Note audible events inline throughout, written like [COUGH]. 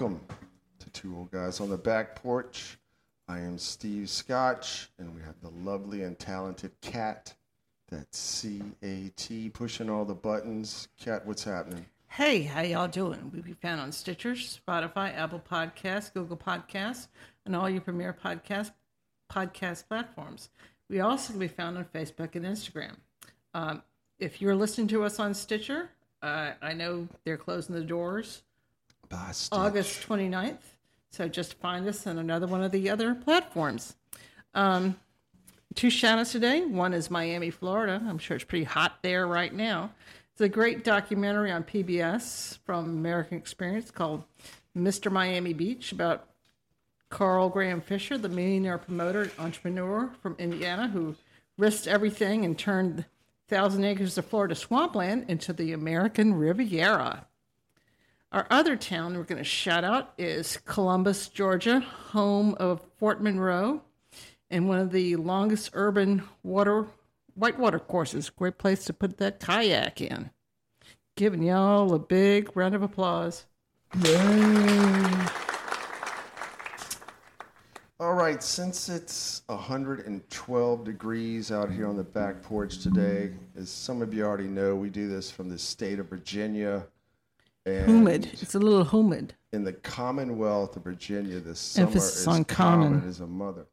Welcome to Two Old Guys on the Back Porch. I am Steve Scotch, and we have the lovely and talented Cat. That's C A T, pushing all the buttons. Cat, what's happening? Hey, how y'all doing? We be found on Stitcher, Spotify, Apple Podcasts, Google Podcasts, and all your premier podcast podcast platforms. We also can be found on Facebook and Instagram. Um, if you're listening to us on Stitcher, uh, I know they're closing the doors Stitch. August 29th. So just find us on another one of the other platforms. Um, two shout outs today. One is Miami, Florida. I'm sure it's pretty hot there right now. It's a great documentary on PBS from American Experience called Mr. Miami Beach about Carl Graham Fisher, the millionaire promoter entrepreneur from Indiana who risked everything and turned thousand acres of Florida swampland into the American Riviera. Our other town we're going to shout out is Columbus, Georgia, home of Fort Monroe and one of the longest urban water whitewater courses. Great place to put that kayak in. Giving y'all a big round of applause. All right, since it's 112 degrees out here on the back porch today, as some of you already know, we do this from the state of Virginia. And Humid. It's a little humid. in the Commonwealth of Virginia this summer Emphasis is on common common. as a mother.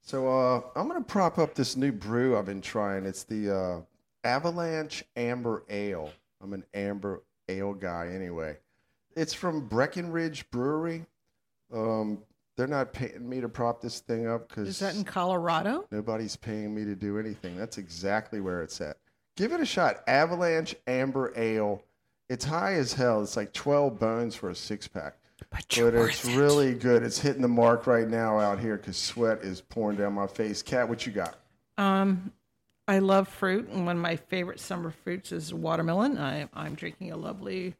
So uh, I'm going to prop up this new brew I've been trying. It's the uh, Avalanche Amber Ale. I'm an amber ale guy anyway. It's from Breckenridge Brewery. Um, they're not paying me to prop this thing up because Is that in Colorado? Nobody's paying me to do anything. That's exactly where it's at. Give it a shot. Avalanche Amber Ale. It's high as hell. It's like 12 bones for a six pack. But But you're it's worth it. really good. It's hitting the mark right now out here because sweat is pouring down my face. Cat, what you got? Um, I love fruit, and one of my favorite summer fruits is watermelon. I, I'm drinking a lovely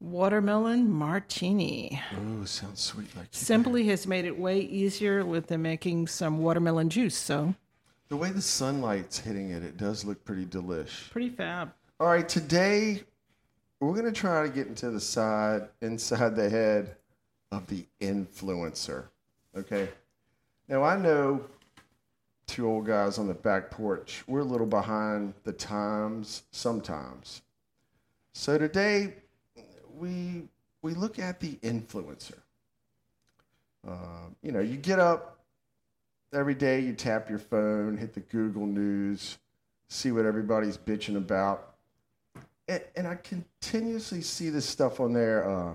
watermelon martini. Oh, sounds sweet like you. Simply has made it way easier with the making some watermelon juice. So The way the sunlight's hitting it, it does look pretty delish. pretty fab. All right, today we're to try to get into the side, inside the head of the influencer. Okay. Now, I know two old guys on the back porch, we're a little behind the times sometimes. So today we we look at the influencer. Uh, you know, you get up every day, you tap your phone, hit the Google News, see what everybody's bitching about and, and I continuously see this stuff on there. Uh,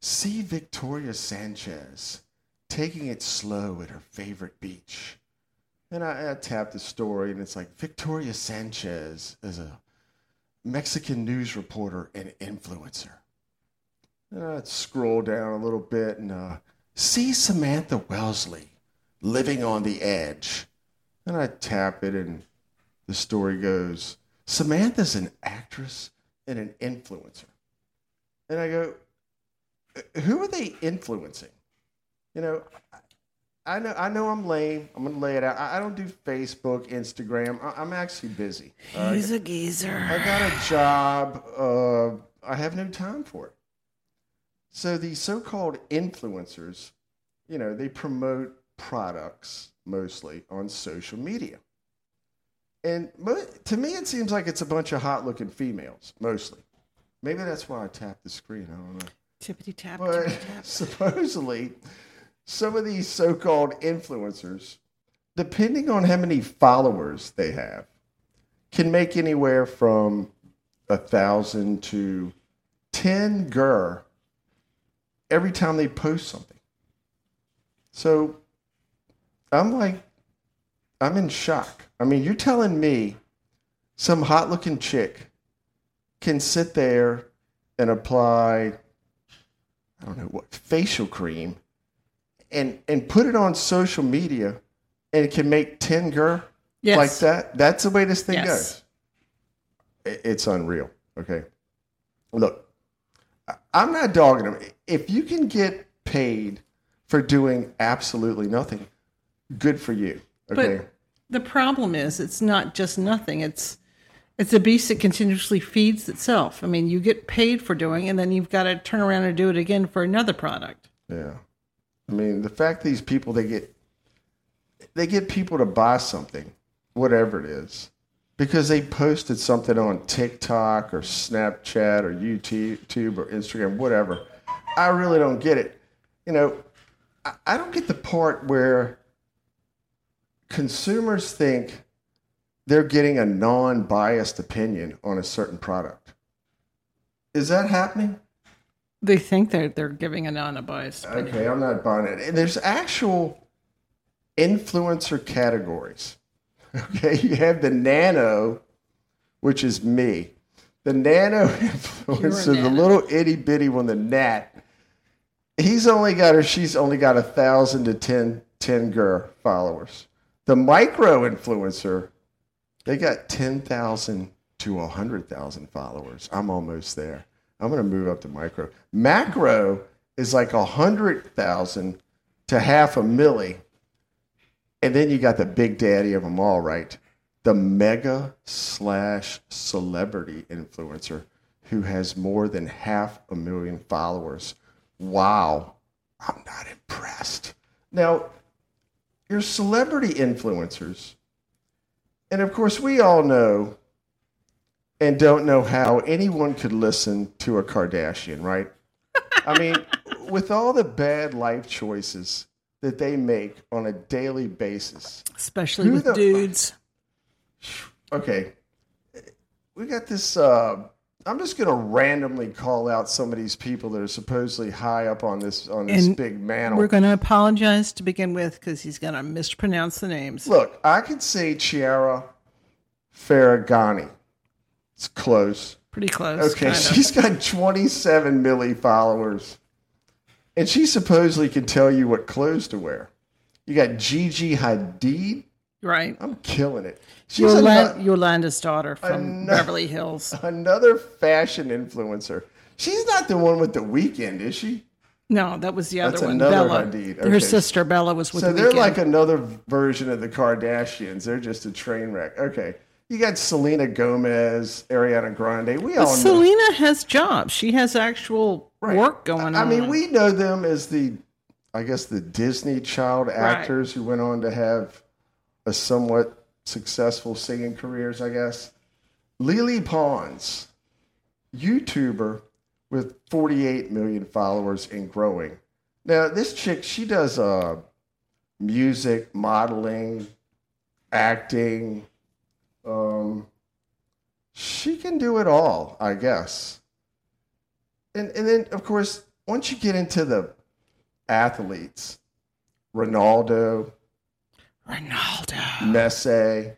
see Victoria Sanchez taking it slow at her favorite beach. And I, I tap the story, and it's like Victoria Sanchez is a Mexican news reporter and influencer. And I scroll down a little bit and uh, see Samantha Wellesley living on the edge. And I tap it, and the story goes Samantha's an actress and an influencer. And I go, "Uh, who are they influencing? You know, I- know I know I'm lame. I'm gonna lay it out. I I don't do Facebook, Instagram. I- I'm actually busy. Uh, He's a geezer. I got a job. Uh, I have no time for it. So these so-called influencers, you know, they promote products mostly on social media. And to me, it seems like it's a bunch of hot-looking females, mostly. Maybe that's why I tapped the screen. I don't know. Tippity tap. But tippity tap. [LAUGHS] supposedly, some of these so called influencers, depending on how many followers they have, can make anywhere from a thousand to 10 gur every time they post something. So I'm like, I'm in shock. I mean, you're telling me some hot looking chick can sit there and apply I don't know what facial cream and and put it on social media and it can make 10 gur Yes. like that. That's the way this thing Yes. goes. It's unreal. Okay. Look, I'm not dogging them. If you can get paid for doing absolutely nothing, good for you. Okay. But the problem is, it's not just nothing. It's It's a beast that continuously feeds itself. I mean, you get paid for doing, and then you've got to turn around and do it again for another product. Yeah. I mean, the fact these people they get they get people to buy something, whatever it is, because they posted something on TikTok or Snapchat or YouTube or Instagram, whatever. I really don't get it. You know, I, I don't get the part where consumers think they're getting a non-biased opinion on a certain product. Is that happening? They think they're they're giving a non-biased. Okay, I'm not buying it. And there's actual influencer categories. [LAUGHS] Okay, you have the nano, which is me. The nano [LAUGHS] influencer, the little itty bitty one, the gnat. He's only got or she's only got a thousand to 10, 10 gur followers. The micro influencer, they got 10,000 to 100,000 followers. I'm almost there. I'm going to move up to micro. Macro is like 100,000 to half a milli. And then you got the big daddy of them all, right? The mega slash celebrity influencer who has more than half a million followers. Wow. I'm not impressed. Now, your celebrity influencers, and of course, we all know and don't know how anyone could listen to a Kardashian, right? I mean, [LAUGHS] with all the bad life choices that they make on a daily basis. especially with the- dudes. Okay. We got this uh I'm just going to randomly call out some of these people that are supposedly high up on this on this And big mantle. We're going to apologize to begin with because he's going to mispronounce the names. Look, I could say Chiara Ferragani. It's close. Pretty close. Okay, kind of. she's got 27 milli followers. And she supposedly can tell you what clothes to wear. You got Gigi Hadid. Right. I'm killing it. She's Yolan- ano- Yolanda's daughter from Ano- Beverly Hills. [LAUGHS] another fashion influencer. She's not the one with the Weeknd, is she? No, that was the other That's one. another Bella. Hadid. Her sister Bella was with So the they're Weeknd. like another version of the Kardashians. They're just a train wreck. Okay. You got Selena Gomez, Ariana Grande. We all know. Selena has jobs. She has actual Right. work going I on. I mean, we know them as the, I guess, the Disney child actors who went on to have a somewhat successful singing careers, I guess. Lele Pons, YouTuber with 48 million followers and growing. Now, this chick, she does uh, music, modeling, acting. Um, she can do it all, I guess and and then of course once you get into the athletes, Ronaldo, Ronaldo. Messi,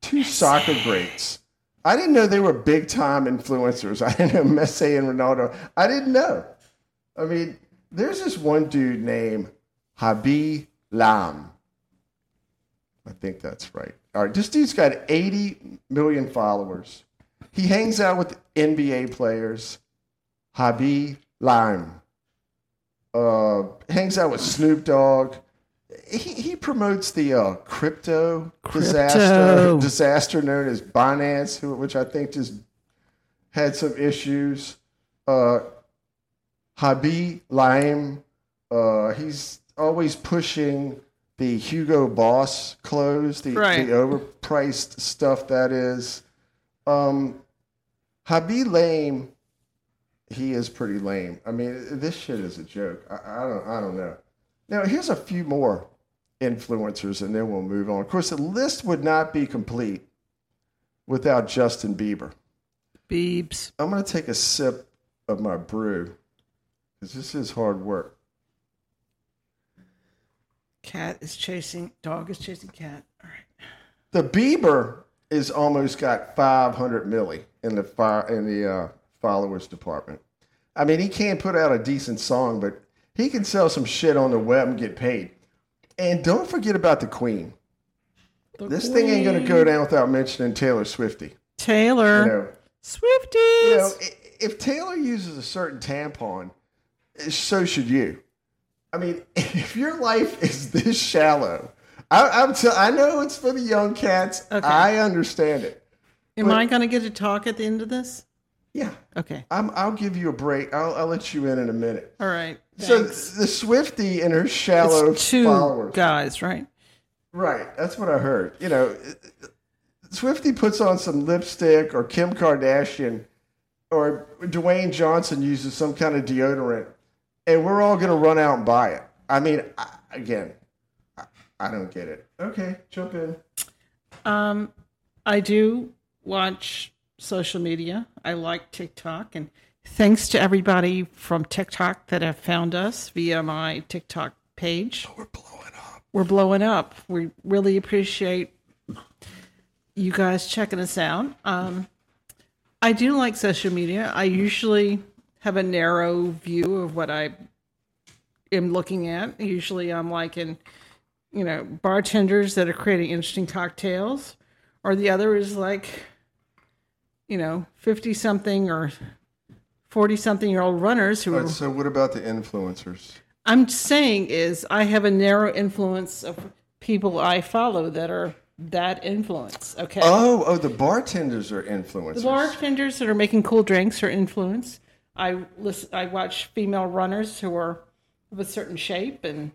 two soccer greats. I didn't know they were big time influencers. [LAUGHS] I didn't know Messi and Ronaldo. I didn't know. I mean, there's this one dude named Habib Lam. I think that's right. All right, this dude's got 80 million followers. He hangs out with NBA players. Habib Lam. Uh, hangs out with Snoop Dogg. He, he promotes the uh, crypto, disaster Crypto. disaster known as Binance, which I think just had some issues. Uh, Habib Lime, uh, he's always pushing the Hugo Boss clothes, the, Right. the overpriced stuff that is. Um, Habib Lame, he is pretty lame. I mean, this shit is a joke. I, I don't, I don't know. Now, here's a few more influencers, and then we'll move on. Of course, the list would not be complete without Justin Bieber. Beebs. I'm going to take a sip of my brew because this is hard work. Cat is chasing. Dog is chasing cat. All right. The Bieber is almost got 500 milli in the fi- in the uh, followers department. I mean, he can't put out a decent song, but he can sell some shit on the web and get paid. And don't forget about the Queen. The This thing ain't going to go down without mentioning Taylor Swifty. Taylor. You know, Swifties. you know, if Taylor uses a certain tampon, eh, so should you. I mean, [LAUGHS] if your life is this shallow, I, I'm t- I know it's for the young cats. Okay. I understand it, Am But- I going to get to talk at the end of this? Yeah, Okay. I'm, I'll give you a break. I'll, I'll let you in in a minute. All right. So the Swifty and her shallow it's two followers. guys, right? Right, that's what I heard. You know, Swifty puts on some lipstick, or Kim Kardashian, or Dwayne Johnson uses some kind of deodorant, and we're all going to run out and buy it. I mean, I, again, I, I don't get it. Okay, jump in. Um, I do watch social media. I like TikTok, and thanks to everybody from TikTok that have found us via my TikTok page. We're blowing up. We're blowing up. We really appreciate you guys checking us out. Um, I do like social media. I usually have a narrow view of what I am looking at. Usually, I'm liking, you know, bartenders that are creating interesting cocktails, or the other is like, you know, fifty something or forty something year old runners who are so, what about the influencers? I'm saying is I have a narrow influence of people I follow that are that influence. Okay. Oh, oh, the bartenders are influencers. the bartenders that are making cool drinks are influence. I listen, I watch female runners who are of a certain shape and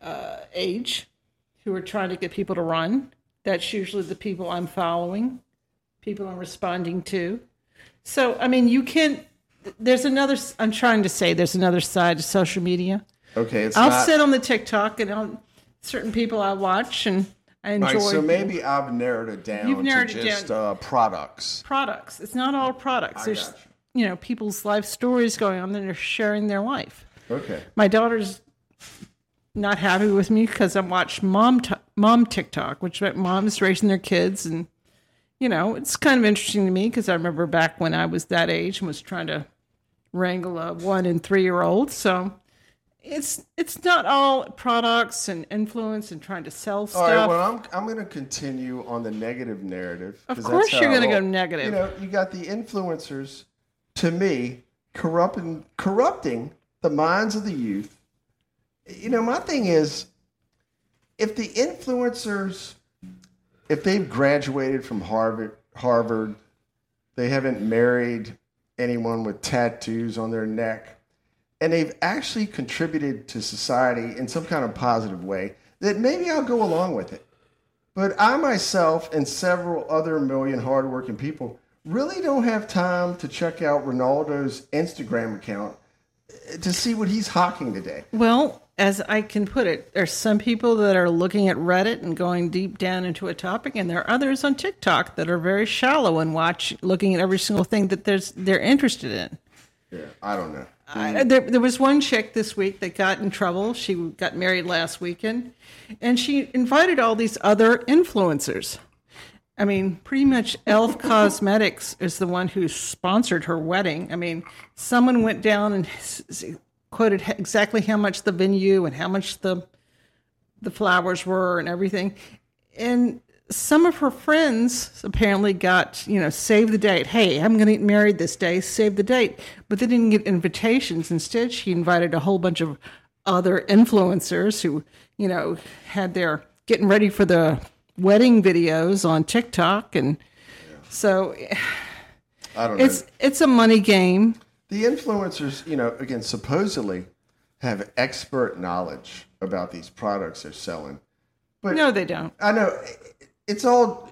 uh, age who are trying to get people to run. That's usually the people I'm following, people I'm responding to. So, I mean, you can. There's another. I'm trying to say there's another side to social media. okay, it's I'll not. sit on the TikTok and I'll certain people I watch and I enjoy. Right, so maybe I've narrowed it down You've narrowed to it just down. uh, products. products. It's not all products. There's got you know people's life stories going on. They're sharing their life. Okay. My daughter's not happy with me because I watch mom t- mom TikTok, which meant moms raising their kids, and you know it's kind of interesting to me because I remember back when I was that age and was trying to wrangle a one and three year old. So it's it's not all products and influence and trying to sell stuff. All right. Well, I'm I'm going to continue on the negative narrative. Of course you're gonna go negative. You know, you got the influencers. To me, corrupting corrupting the minds of the youth. You know, my thing is, if the influencers, if they've graduated from Harvard, Harvard, they haven't married anyone with tattoos on their neck, and they've actually contributed to society in some kind of positive way, that maybe I'll go along with it. But I myself and several other million hardworking people really don't have time to check out Ronaldo's Instagram account to see what he's hawking today. Well, as I can put it, there's some people that are looking at Reddit and going deep down into a topic, and there are others on TikTok that are very shallow and watch looking at every single thing that there's they're interested in. Yeah, I don't know. I, there, there was one chick this week that got in trouble. She got married last weekend, and she invited all these other influencers. I mean, pretty much Elf Cosmetics is the one who sponsored her wedding. I mean, someone went down and quoted exactly how much the venue and how much the the flowers were and everything. And some of her friends apparently got, you know, save the date. Hey, I'm going to get married this day, save the date. But they didn't get invitations. Instead, she invited a whole bunch of other influencers who, you know, had their getting ready for the wedding videos on TikTok. And so [SIGHS] I don't know. it's it's a money game. the influencers, you know, again, supposedly have expert knowledge about these products they're selling. But No, they don't. I know it's all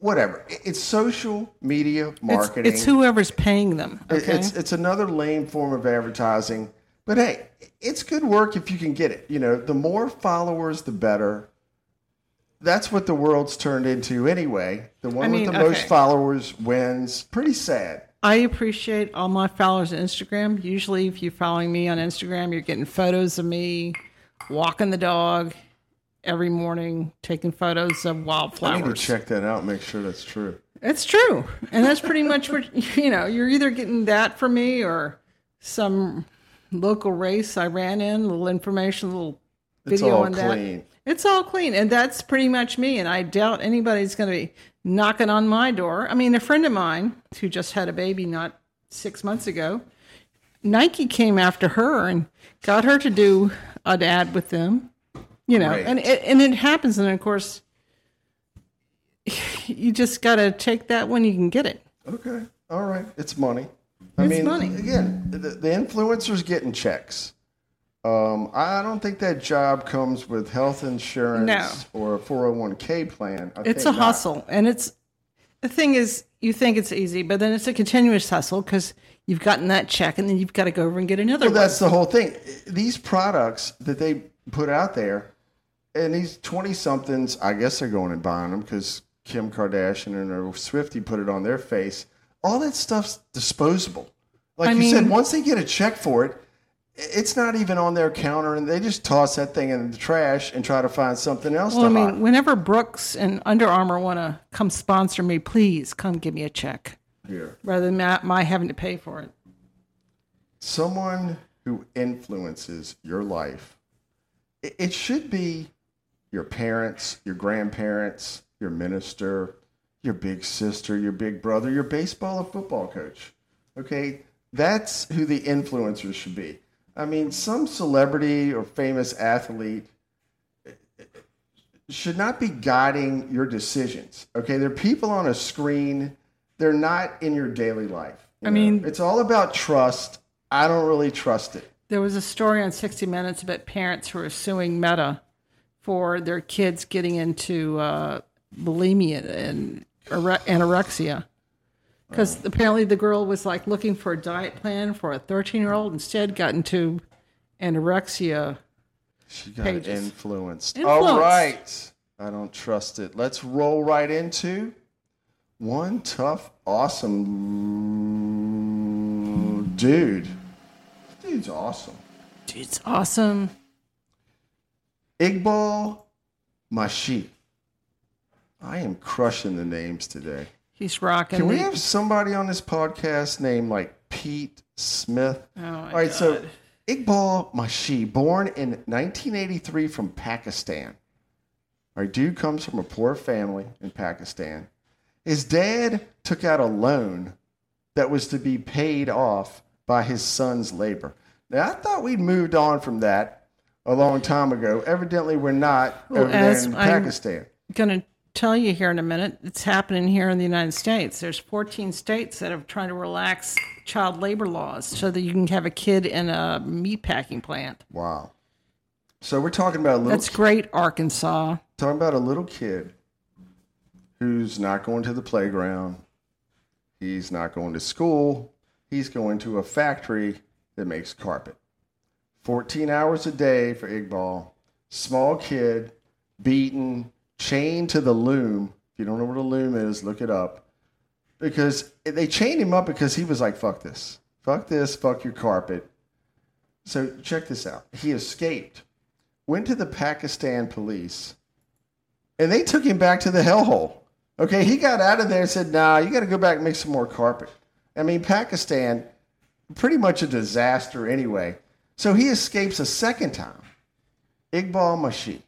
whatever. It's social media marketing. it's whoever's paying them. Okay. It's it's another lame form of advertising. But hey, it's good work if you can get it. You know, the more followers, the better. That's what the world's turned into anyway. The one mean, with the most followers wins. Pretty sad. I appreciate all my followers on Instagram. Usually, if you're following me on Instagram, you're getting photos of me walking the dog every morning, taking photos of wildflowers. I need to check that out. Make sure that's true. It's true, and that's pretty much what [LAUGHS] you know. You're either getting that from me or some local race I ran in, a little information, a little It's video all on that. It's all clean, and that's pretty much me. And I doubt anybody's going to be knocking on my door. I mean, a friend of mine who just had a baby not six months ago, Nike came after her and got her to do an ad with them. You know, Right. and it, and it happens. And of course, you just got to take that when you can get it. Okay. All right. It's money. I It's mean, money. again, the, the influencer's getting checks. Um, I don't think that job comes with health insurance No. or a 401k plan. I It's a not. hustle, and it's the thing is, you think it's easy, but then it's a continuous hustle because you've gotten that check, and then you've got to go over and get another Well, one. that's the whole thing. These products that they put out there, and these 20 somethings, I guess they're going and buying them because Kim Kardashian and her Swifty put it on their face. All that stuff's disposable. Like I you said, once they get a check for it, it's not even on their counter, and they just toss that thing in the trash and try to find something else Well, I mean, buy. whenever Brooks and Under Armour want to come sponsor me, please come give me a check Here. rather than my, my having to pay for it. someone who influences your life, it, it should be your parents, your grandparents, your minister, your big sister, your big brother, your baseball or football coach. Okay, that's who the influencers should be. I mean, some celebrity or famous athlete should not be guiding your decisions. Okay, they're people on a screen. They're not in your daily life. you I know? mean- it's all about trust. I don't really trust it. There was a story on 60 Minutes about parents who are suing Meta for their kids getting into uh, bulimia and anorexia. Because apparently the girl was like looking for a diet plan for a 13 year old, instead got into anorexia. She got Pages. influenced. Influenced. All right. I don't trust it. Let's roll right into one tough, awesome dude. Dude's awesome. Dude's awesome. Iqbal Mashi. I am crushing the names today. He's rocking. Can we the- have somebody on this podcast named like Pete Smith? Oh, All right, so God. Iqbal Mashi, born in 1983 from Pakistan. All right, dude comes from a poor family in Pakistan. His dad took out a loan that was to be paid off by his son's labor. Now, I thought we'd moved on from that a long time ago. Evidently, we're not Well, over there in I'm- Pakistan. going to tell you here in a minute. It's happening here in the United States. There's 14 states that are trying to relax child labor laws so that you can have a kid in a meat packing plant. Wow. So we're talking about a little That's great, Arkansas. talking about a little kid who's not going to the playground. He's not going to school. He's going to a factory that makes carpet. 14 hours a day for Iqbal. Small kid, beaten, chained to the loom. If you don't know what a loom is, look it up. Because they chained him up because he was like, fuck this. Fuck this. Fuck your carpet. So check this out. He escaped, went to the Pakistan police, and they took him back to the hellhole. Okay, he got out of there and said, "Nah, you got to go back and make some more carpet." I mean, Pakistan, pretty much a disaster anyway. So he escapes a second time. Iqbal Mashi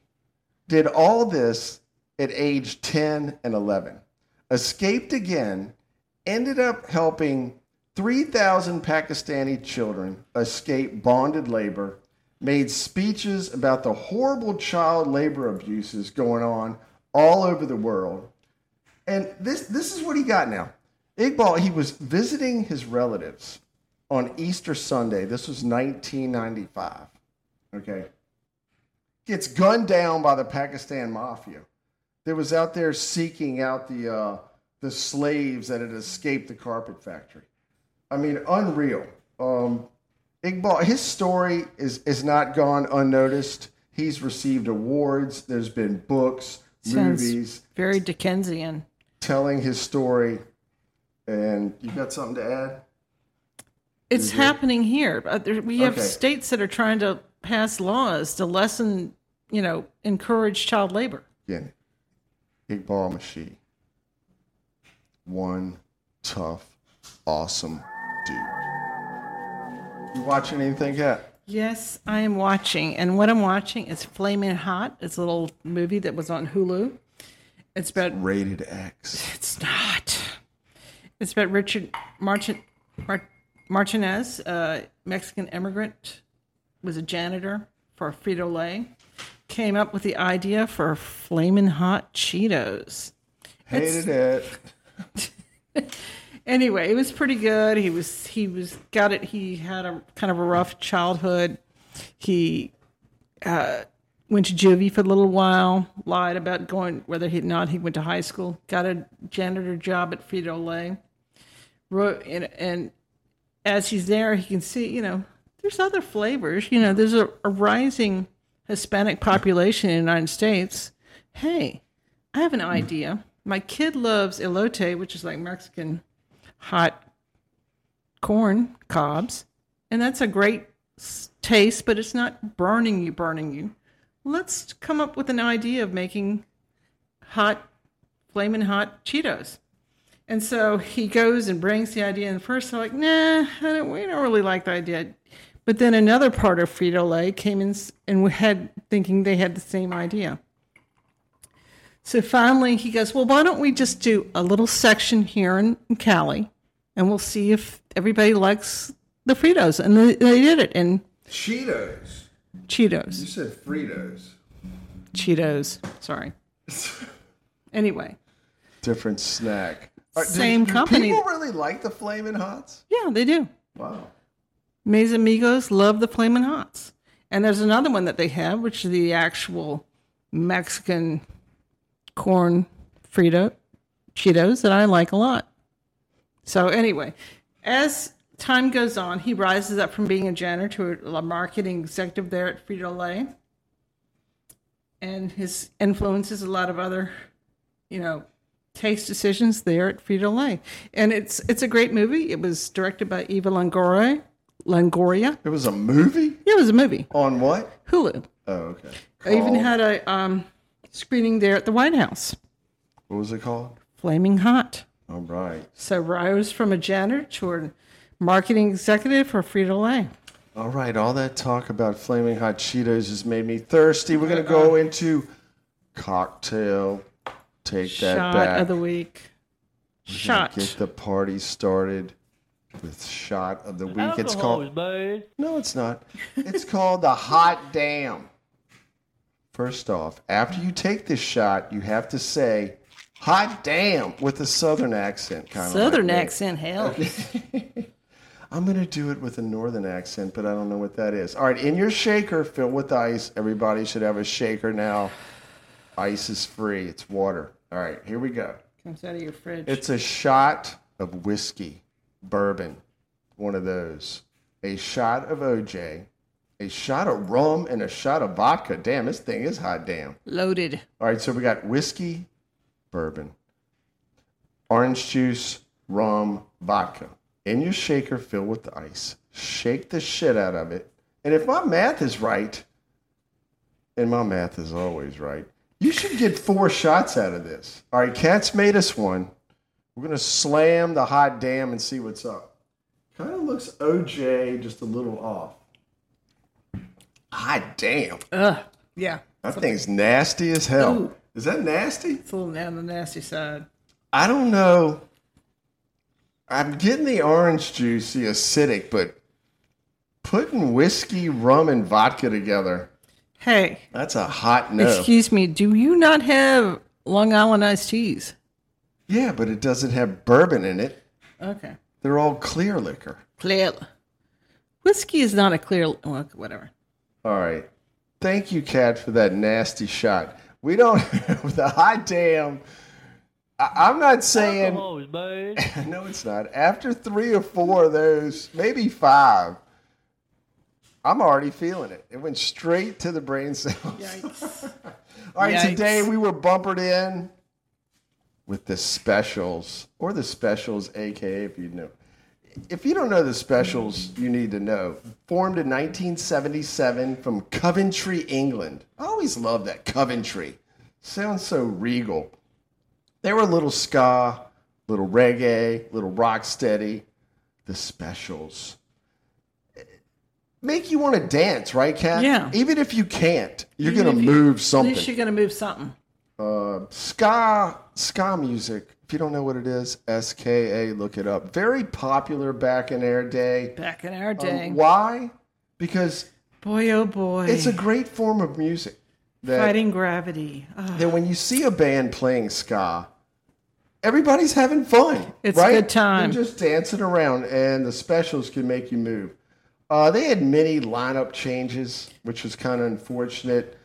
did all this at age 10 and 11. Escaped again, ended up helping 3,000 Pakistani children escape bonded labor, made speeches about the horrible child labor abuses going on all over the world. And this, this is what he got now. Iqbal, he was visiting his relatives on Easter Sunday. This was 1995. Okay. Gets gunned down by the Pakistan mafia that was out there seeking out the, uh, the slaves that had escaped the carpet factory. I mean, unreal. Um, Iqbal, his story is, is not gone unnoticed. He's received awards. There's been books, Sounds movies very Dickensian. telling his story. And you got something to add? It's happening here. Uh, We have Okay. states that are trying to pass laws to lessen, you know, encourage child labor. Again, Iqbal Mashi. One tough, awesome dude. You watching anything yet? Yes, I am watching, and what I'm watching is Flaming Hot. It's a little movie that was on Hulu. It's about Rated X. It's not. It's about Richard Martin, Mar- Martinez, a Mexican immigrant, was a janitor for Frito Lay, came up with the idea for Flamin' Hot Cheetos. Hated it. [LAUGHS] anyway, it was pretty good. He was he was got it. He had a kind of a rough childhood. He uh, went to juvie for a little while. Lied about going whether he not he went to high school. Got a janitor job at Frito Lay. Wrote and, and as he's there, he can see you know there's other flavors. You know, there's a, a rising Hispanic population in the United States. Hey, I have an hmm. idea. My kid loves elote, which is like Mexican hot corn cobs, and that's a great taste, but it's not burning you, burning you. Let's come up with an idea of making hot, flaming hot Cheetos. And so he goes and brings the idea, and first they're like, "Nah, I don't, we don't really like the idea." But then another part of Frito Lay came in and we had thinking they had the same idea. So finally, he goes, Well, why don't we just do a little section here in, in Cali and we'll see if everybody likes the Fritos. And they, they did it in Cheetos. Cheetos. You said Fritos. Cheetos. Sorry. [LAUGHS] Anyway, Different snack. All right, do- Same do company. People really like the Flamin' Hots. yeah, they do. Wow. Mis Amigos love the Flamin' Hots. And there's another one that they have, which is the actual Mexican corn Frito Cheetos that I like a lot. So anyway, as time goes on, he rises up from being a janitor to a marketing executive there at Frito Lay, and his influences a lot of other, you know, taste decisions there at Frito Lay. And it's it's a great movie. It was directed by Eva Longoria. Longoria. It was a movie Yeah, it was a movie. on what? Hulu. Oh, okay. I even had a um, screening there at the White House. What was it called? Flaming Hot. All right. So I was from a janitor to a marketing executive for Frito Lay. All right. All that talk about flaming hot Cheetos has made me thirsty. We're gonna go into cocktail. Take that Shot back. of the week. Shot. Get the party started with shot of the week. It's called. No, it's not. It's called the hot damn. First off, after you take this shot, you have to say "hot damn" with a southern accent, kind of. Southern like me. accent, hell. [LAUGHS] I'm going to do it with a northern accent, but I don't know what that is. All right, in your shaker, fill with ice. Everybody should have a shaker now. Ice is free. It's water. All right, here we go. Comes out of your fridge. It's a shot of whiskey, bourbon, one of those. A shot of OJ, a shot of rum, and a shot of vodka. Damn, this thing is hot damn. Loaded. All right, so we got whiskey, bourbon, orange juice, rum, vodka. In your shaker, fill with the ice. Shake the shit out of it. And if my math is right, and my math is always right, you should get four shots out of this. All right, Cat's made us one. We're going to slam the hot damn and see what's up. Kind of looks OJ just a little off. Hot damn. Ugh. Yeah. That thing's nasty as hell. Ooh. Is that nasty? It's a little on the nasty side. I don't know. I'm getting the orange juice, the acidic, but putting whiskey, rum, and vodka together, Hey, that's a hot no. excuse me, do you not have Long Island iced teas? Yeah, but it doesn't have bourbon in it. Okay. They're all clear liquor. Clear. Whiskey is not a clear. Well, whatever. All right. Thank you, Cat, for that nasty shot. We don't [LAUGHS] have the hot damn. I, I'm not saying. [LAUGHS] no, it's not. After three or four of those, maybe five, I'm already feeling it. It went straight to the brain cells. Yikes. [LAUGHS] All right, Yikes. today we were bumpered in with the specials, or the specials, aka if you know. If you don't know the specials, you need to know. Formed in 1977 from Coventry, England. I always love that Coventry. Sounds so regal. They were a little ska, little reggae, little rock steady. The specials make you want to dance, right, Cat? Yeah. Even if you can't, you're Even gonna if you- move At something least you're to move something. uh, ska ska music. If you don't know what it is, S K A, look it up. Very popular back in our day. Back in our Um, day. why? Because boy, oh boy. it's a great form of music. That, Fighting gravity. Ah, that when you see a band playing ska, everybody's having fun. It's a right? good time. They're just dancing around, and the specials can make you move. Uh, they had many lineup changes, which was kind of unfortunate.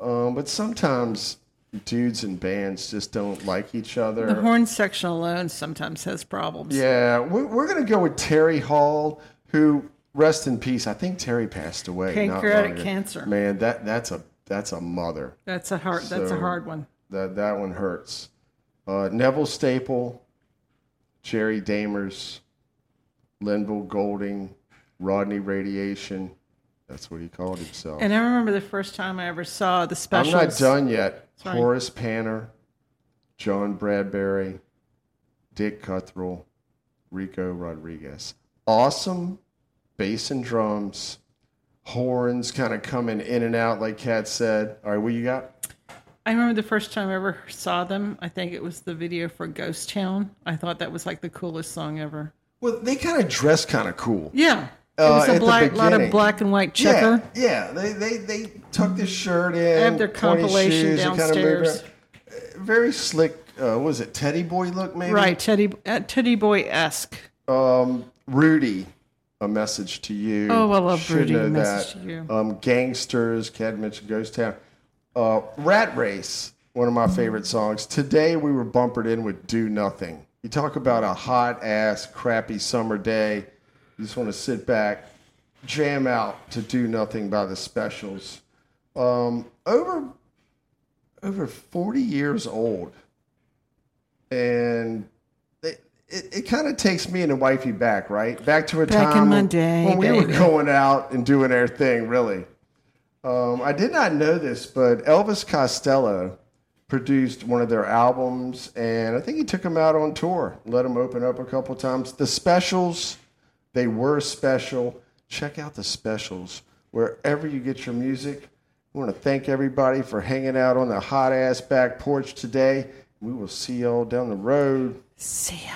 Um, but sometimes dudes and bands just don't like each other. The horn section alone sometimes has problems. Yeah, we're, we're going to go with Terry Hall, who rest in peace. I think Terry passed away. Pancreatic cancer. Man, that that's a that's a mother. That's a hard. that's a hard one. That that one hurts. Uh, Neville Staple, Jerry Dammers, Lynval Golding, Rodney Radiation. That's what he called himself. And I remember the first time I ever saw the special. I'm not done yet. Sorry. Horace Panter, John Bradbury, Dick Cuthell, Rico Rodriguez. Awesome bass and drums, horns kind of coming in and out, like Cat said. All right, what you got? I remember the first time I ever saw them. I think it was the video for Ghost Town. I thought that was like the coolest song ever. Well, they kind of dress kind of cool. Yeah, it Uh, was a black, lot of black and white checker. Yeah, yeah. They they they tuck the shirt in. I have their compilation shoes, and kinda downstairs. Very slick. Uh, what was it Teddy Boy look? Maybe Right, Teddy uh, Teddy Boy esque. Um, Rudy, a message to you. Oh, I love Should Rudy, know A Message that. to You. Um, Gangsters, Cat mentioned Ghost Town. Uh, Rat Race, one of my favorite songs. Today we were bumpered in with Do Nothing. You talk about a hot ass, crappy summer day. You just want to sit back, jam out to Do Nothing by the Specials. Um, over over 40 years old. And it, it, it kind of takes me and the wifey back, right? Back to a Back time when- day, when we were going out and doing our thing, really. Um, I did not know this, but Elvis Costello produced one of their albums, and I think he took them out on tour, let them open up a couple times. The specials, they were special. Check out the specials wherever you get your music. I want to thank everybody for hanging out on the hot ass back porch today. We will see y'all down the road. See ya.